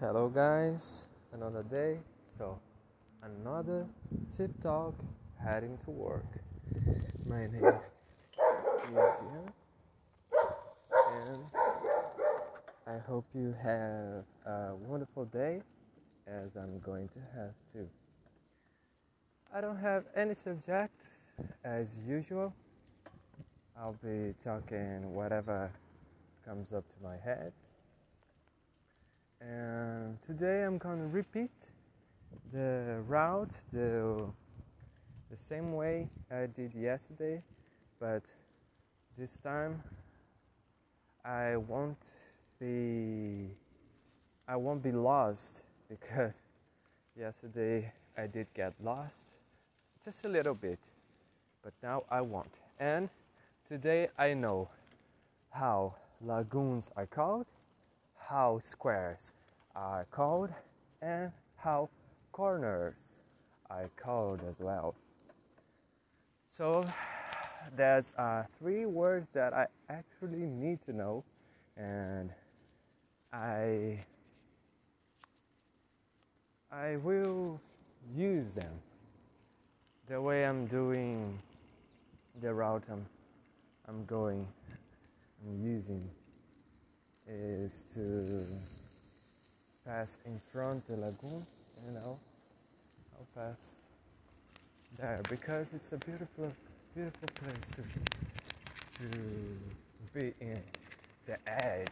Hello, guys. Another day. So, another tip talk heading to work. My name is Ian, and I hope you have a wonderful day as I'm going to have too. I don't have any subject as usual. I'll be talking whatever comes up to my head. And today I'm to repeat the route the the same way I did yesterday, but this time I won't be I won't be lost because yesterday I did get lost just a little bit, but now I won't. And today I know how lagoons are called, how squares are called, and how corners are called as well. So there's uh, three words that I actually need to know, and I I will use them the way I'm doing the route I'm, I'm going, I'm using is to pass in front the lagoon, you know, I'll pass there because it's a beautiful, beautiful place to, to be in the edge.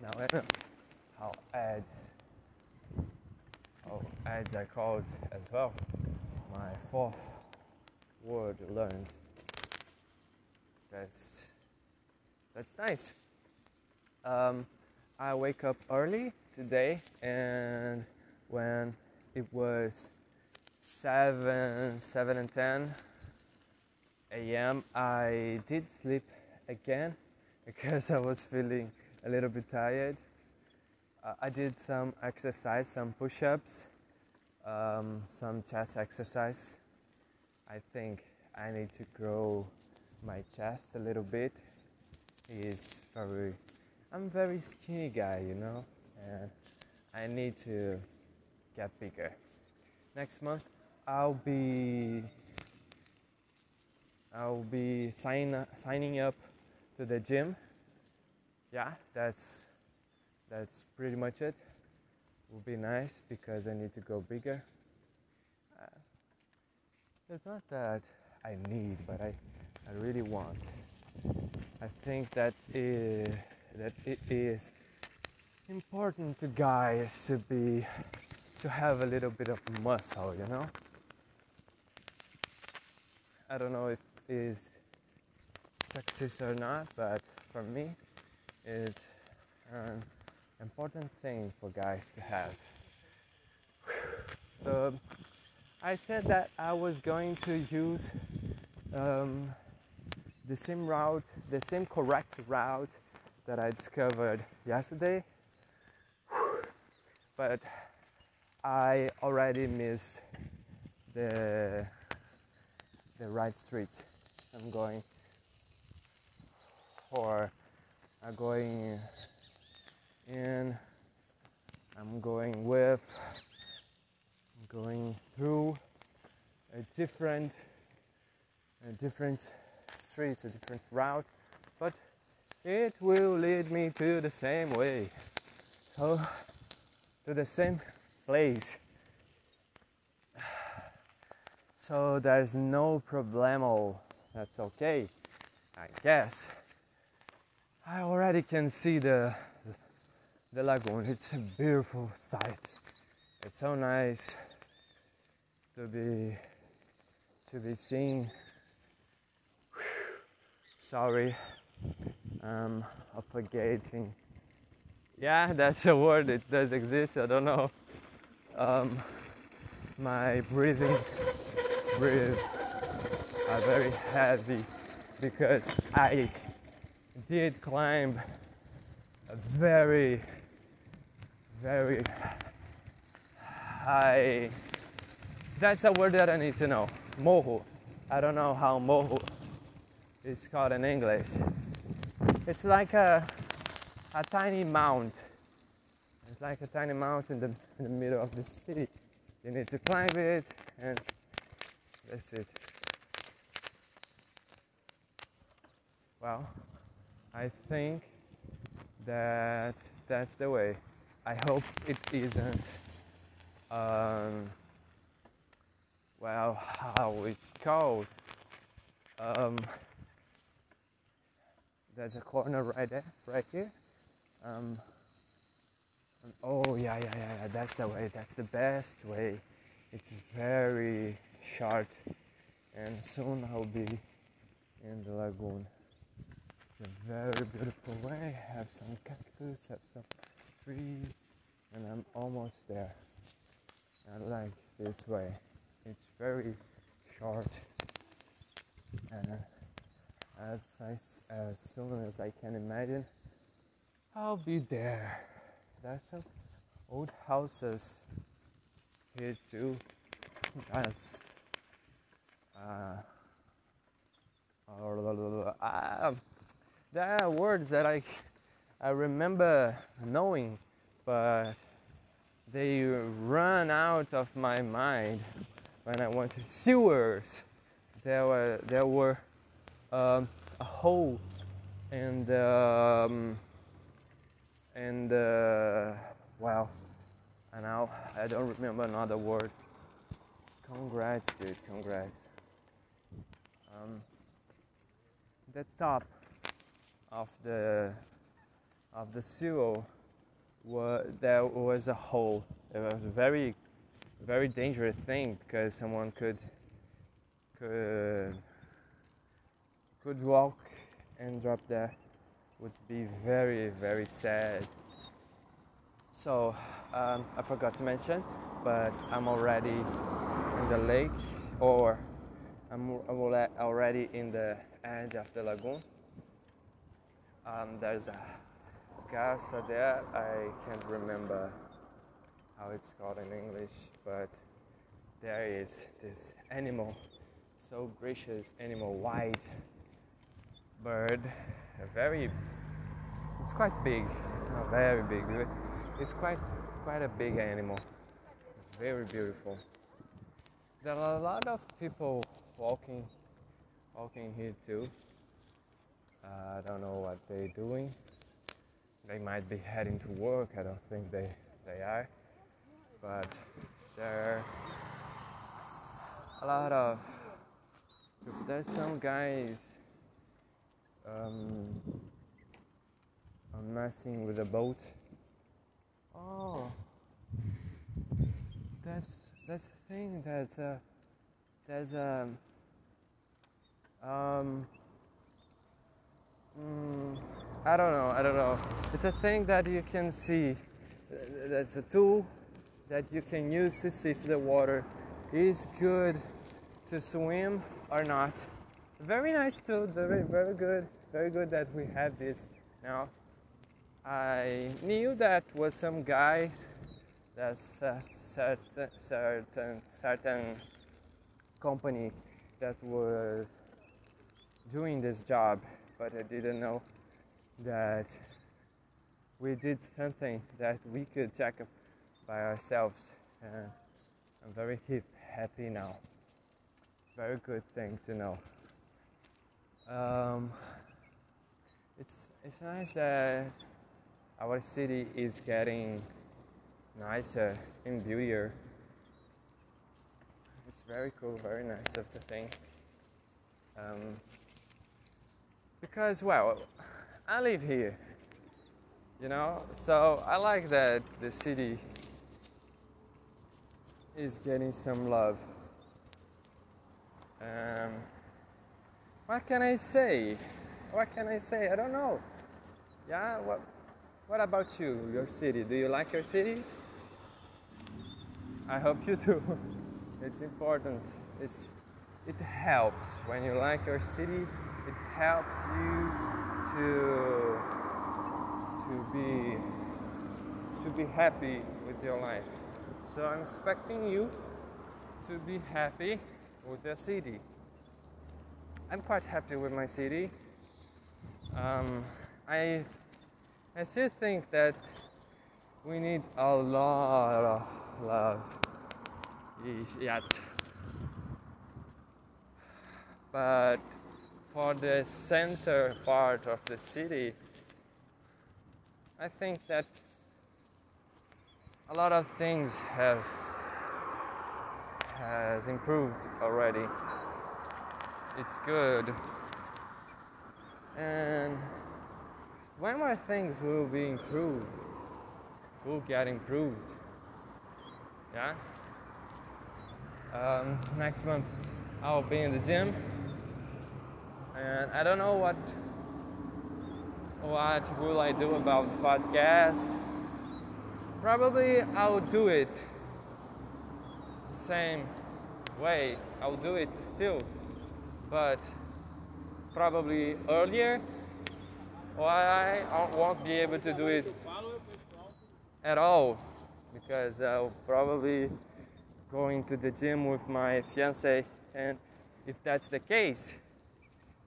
Now I know how edge, how edge I called as well. My fourth word learned. That's that's nice. Um, I wake up early today, and when it was seven, seven and ten a.m., I did sleep again because I was feeling a little bit tired. Uh, I did some exercise, some push-ups, um, some chest exercise. I think I need to grow my chest a little bit. It's very, I'm very skinny guy, you know, and I need to get bigger. Next month, I'll be, I'll be sign, signing up to the gym. Yeah, that's, that's pretty much it. Will be nice because I need to go bigger. Uh, it's not that I need, but I, I really want. I think that is, that it is important to guys to be to have a little bit of muscle, you know. I don't know if it's success or not, but for me, it's an important thing for guys to have. So I said that I was going to use um, the same route, the same correct route that I discovered yesterday, but I already missed the the right street. I'm going for I'm going in. I'm going with. I'm going through a different a different street, a different route, but it will lead me to the same way. So to the same place. So there's no problemo. That's okay. I guess. I already can see the the lagoon. It's a beautiful sight. It's so nice to be to be seen. Sorry, um, forgetting. Yeah, that's a word. It does exist. I don't know. Um, my breathing breaths are very heavy because I did climb a very, very high. That's a word that I need to know. Moho. I don't know how moho is called in English. It's like a, a tiny mount, It's like a tiny mountain in the, in the middle of the city. You need to climb it, and that's it. Well, I think that that's the way. I hope it isn't. Um, well, how it's called. Um, there's a corner right there, right here. Um, oh yeah, yeah, yeah, yeah. That's the way. That's the best way. It's very short, and soon I'll be in the lagoon. It's a very beautiful way. I Have some cactus, have some trees, and I'm almost there. I like this way. It's very short, as I, as soon as I can imagine, I'll be there. There's some old houses here too. That's uh, uh, there are words that I I remember knowing, but they run out of my mind when I went to sewers. There were there were um, a hole and um, and uh, well, and now I don't remember another word. Congrats, dude. Congrats. Um, the top of the of the sewer there was a hole. It was a very very dangerous thing because someone could could could walk and drop there would be very very sad. So um, I forgot to mention but I'm already in the lake or I'm already in the edge of the lagoon. Um, there's a casa there. I can't remember how it's called in English but there is this animal so gracious animal white bird. A very it's quite big. It's not very big. It's quite quite a big animal. It's very beautiful. There are a lot of people walking walking here too. Uh, I don't know what they're doing. They might be heading to work. I don't think they they are. But there are a lot of there's some guys um, I'm messing with a boat. Oh, that's that's the thing that uh, there's a um, mm, I don't know, I don't know. It's a thing that you can see. That's a tool that you can use to see if the water is good to swim or not. Very nice tool, very very good, very good that we have this now. I knew that was some guys that certain certain certain company that was doing this job, but I didn't know that we did something that we could check by ourselves. I'm very hip, happy now. Very good thing to know. Um, it's it's nice that our city is getting nicer and beautier. It's very cool, very nice of the thing. Um, because well, I live here, you know, so I like that the city is getting some love. Um, what can I say? What can I say? I don't know. Yeah, what what about you? Your city? Do you like your city? I hope you do. it's important. It's it helps when you like your city. It helps you to to be to be happy with your life. So I'm expecting you to be happy with your city. I'm quite happy with my city. Um, I, I still think that we need a lot of love yet. But for the center part of the city, I think that a lot of things have has improved already. It's good. And when more things will be improved, will get improved. Yeah. Um, next month I'll be in the gym, and I don't know what what will I do about the podcast. Probably I'll do it the same way. I'll do it still, but probably earlier. Why I won't be able to do it at all because I'll probably going to the gym with my fiance. And if that's the case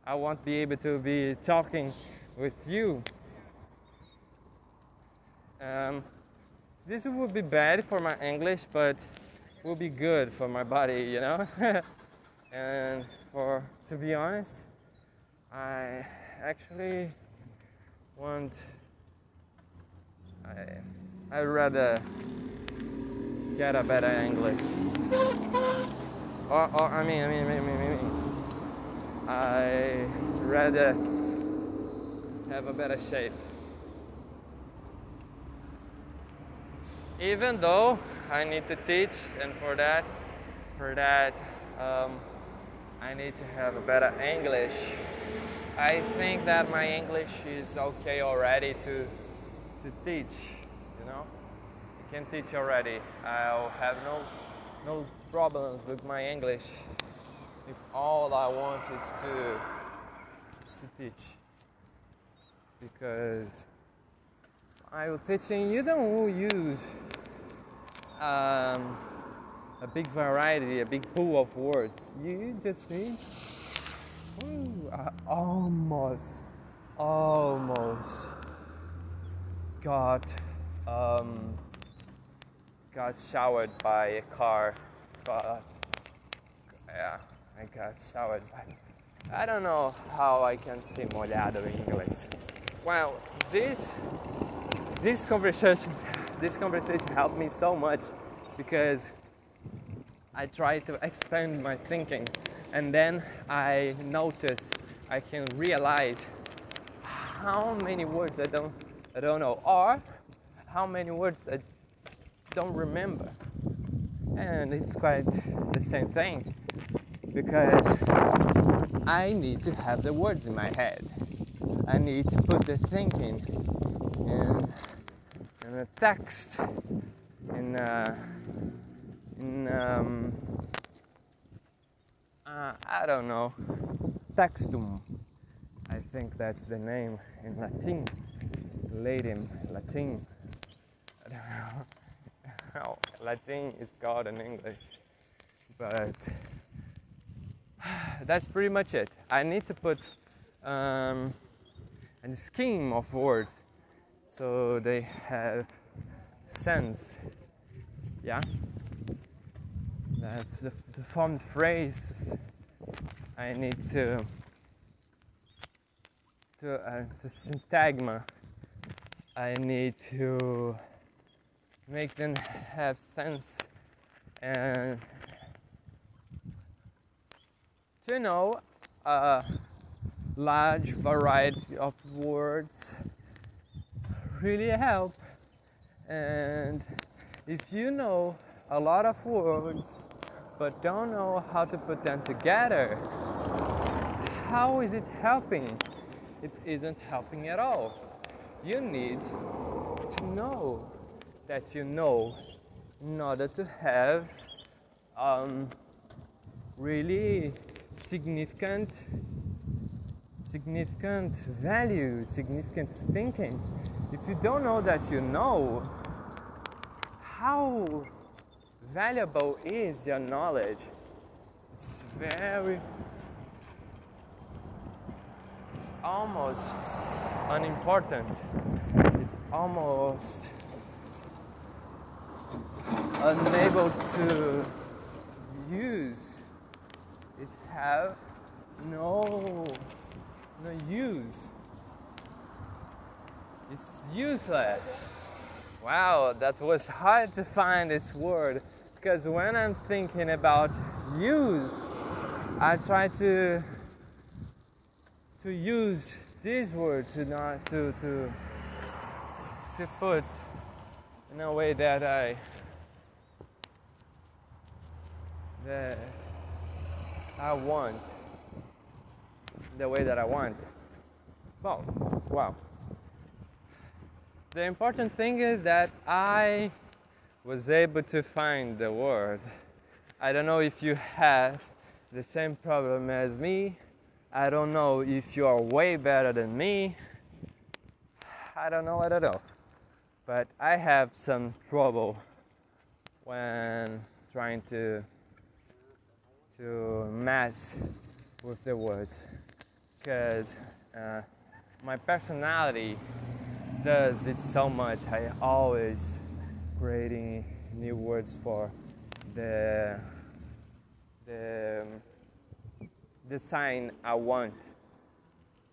I won't be able to be talking with you. Um, this would be bad for my English but will be good for my body you know? And for to be honest I actually want I I'd rather get a better English. Or, or I mean, I mean, I mean, I mean, I rather have a better shape. Even though I need to teach, and for that, for that, um, I need to have a better English. I think that my English is okay already to to teach you know? I can teach already. I'll have no no problems with my English if all I want is to to teach. Because while teaching you don't use um, a big variety a big pool of words. You just need ooh, I almost almost got um, got showered by a car. Got, yeah, I got showered by. I don't know how I can say molhado in English. Well, this this conversation this conversation helped me so much because I try to expand my thinking and then I notice I can realize how many words I don't I don't know or how many words I don't remember. And it's quite the same thing because I need to have the words in my head. I need to put the thinking in, in a text, in, uh, in um, uh, I don't know, textum. I think that's the name in Latin. Latin, Latin. how Latin is called in English. But that's pretty much it. I need to put um, a scheme of words so they have sense. Yeah? The formed phrases I need to to uh, the syntagma I need to make them have sense and to know a large variety of words really help. And if you know a lot of words but don't know how to put them together. How is it helping? It isn't helping at all. You need to know that you know in order to have um, really significant significant value significant thinking. If you don't know that you know how valuable is your knowledge it's very it's almost unimportant it's almost unable to use. It have no no use. It's useless. Wow, that was hard to find this word because when I'm thinking about use, I try to to use this word to not to to to put in a way that I that I want the way that I want. Well, wow. The important thing is that I was able to find the word. I don't know if you have the same problem as me. I don't know if you are way better than me. I don't know, don't know. But I have some trouble when trying to to mess with the words because uh, my personality does it so much. I always creating new words for the the um, the sign I want.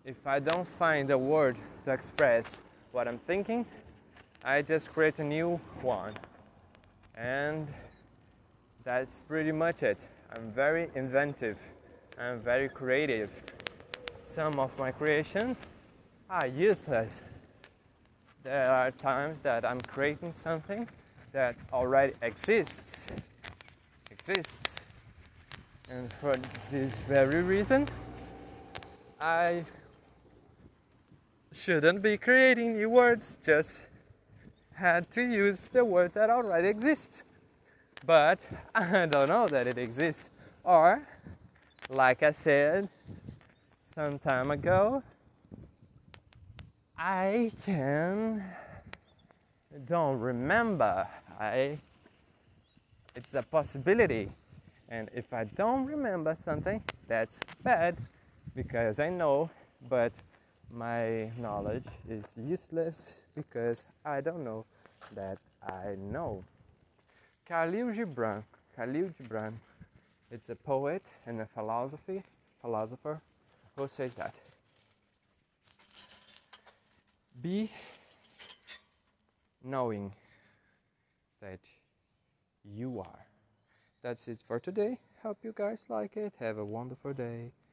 If I don't find a word to express what I'm thinking, I just create a new one. And that's pretty much it. I'm very inventive. I'm very creative. Some of my creations are useless. There are times that I'm creating something that already exists. Exists. And for this very reason, I shouldn't be creating new words, just had to use the word that already exists but I don't know that it exists. Or, like I said some time ago, I can don't remember. I it's a possibility. And if I don't remember something, that's bad because I know, but my knowledge is useless because I don't know that I know. Khalil Gibran. Khalil Gibran. It's a poet and a philosophy philosopher who says that. Be knowing that you are. That's it for today. Hope you guys like it. Have a wonderful day.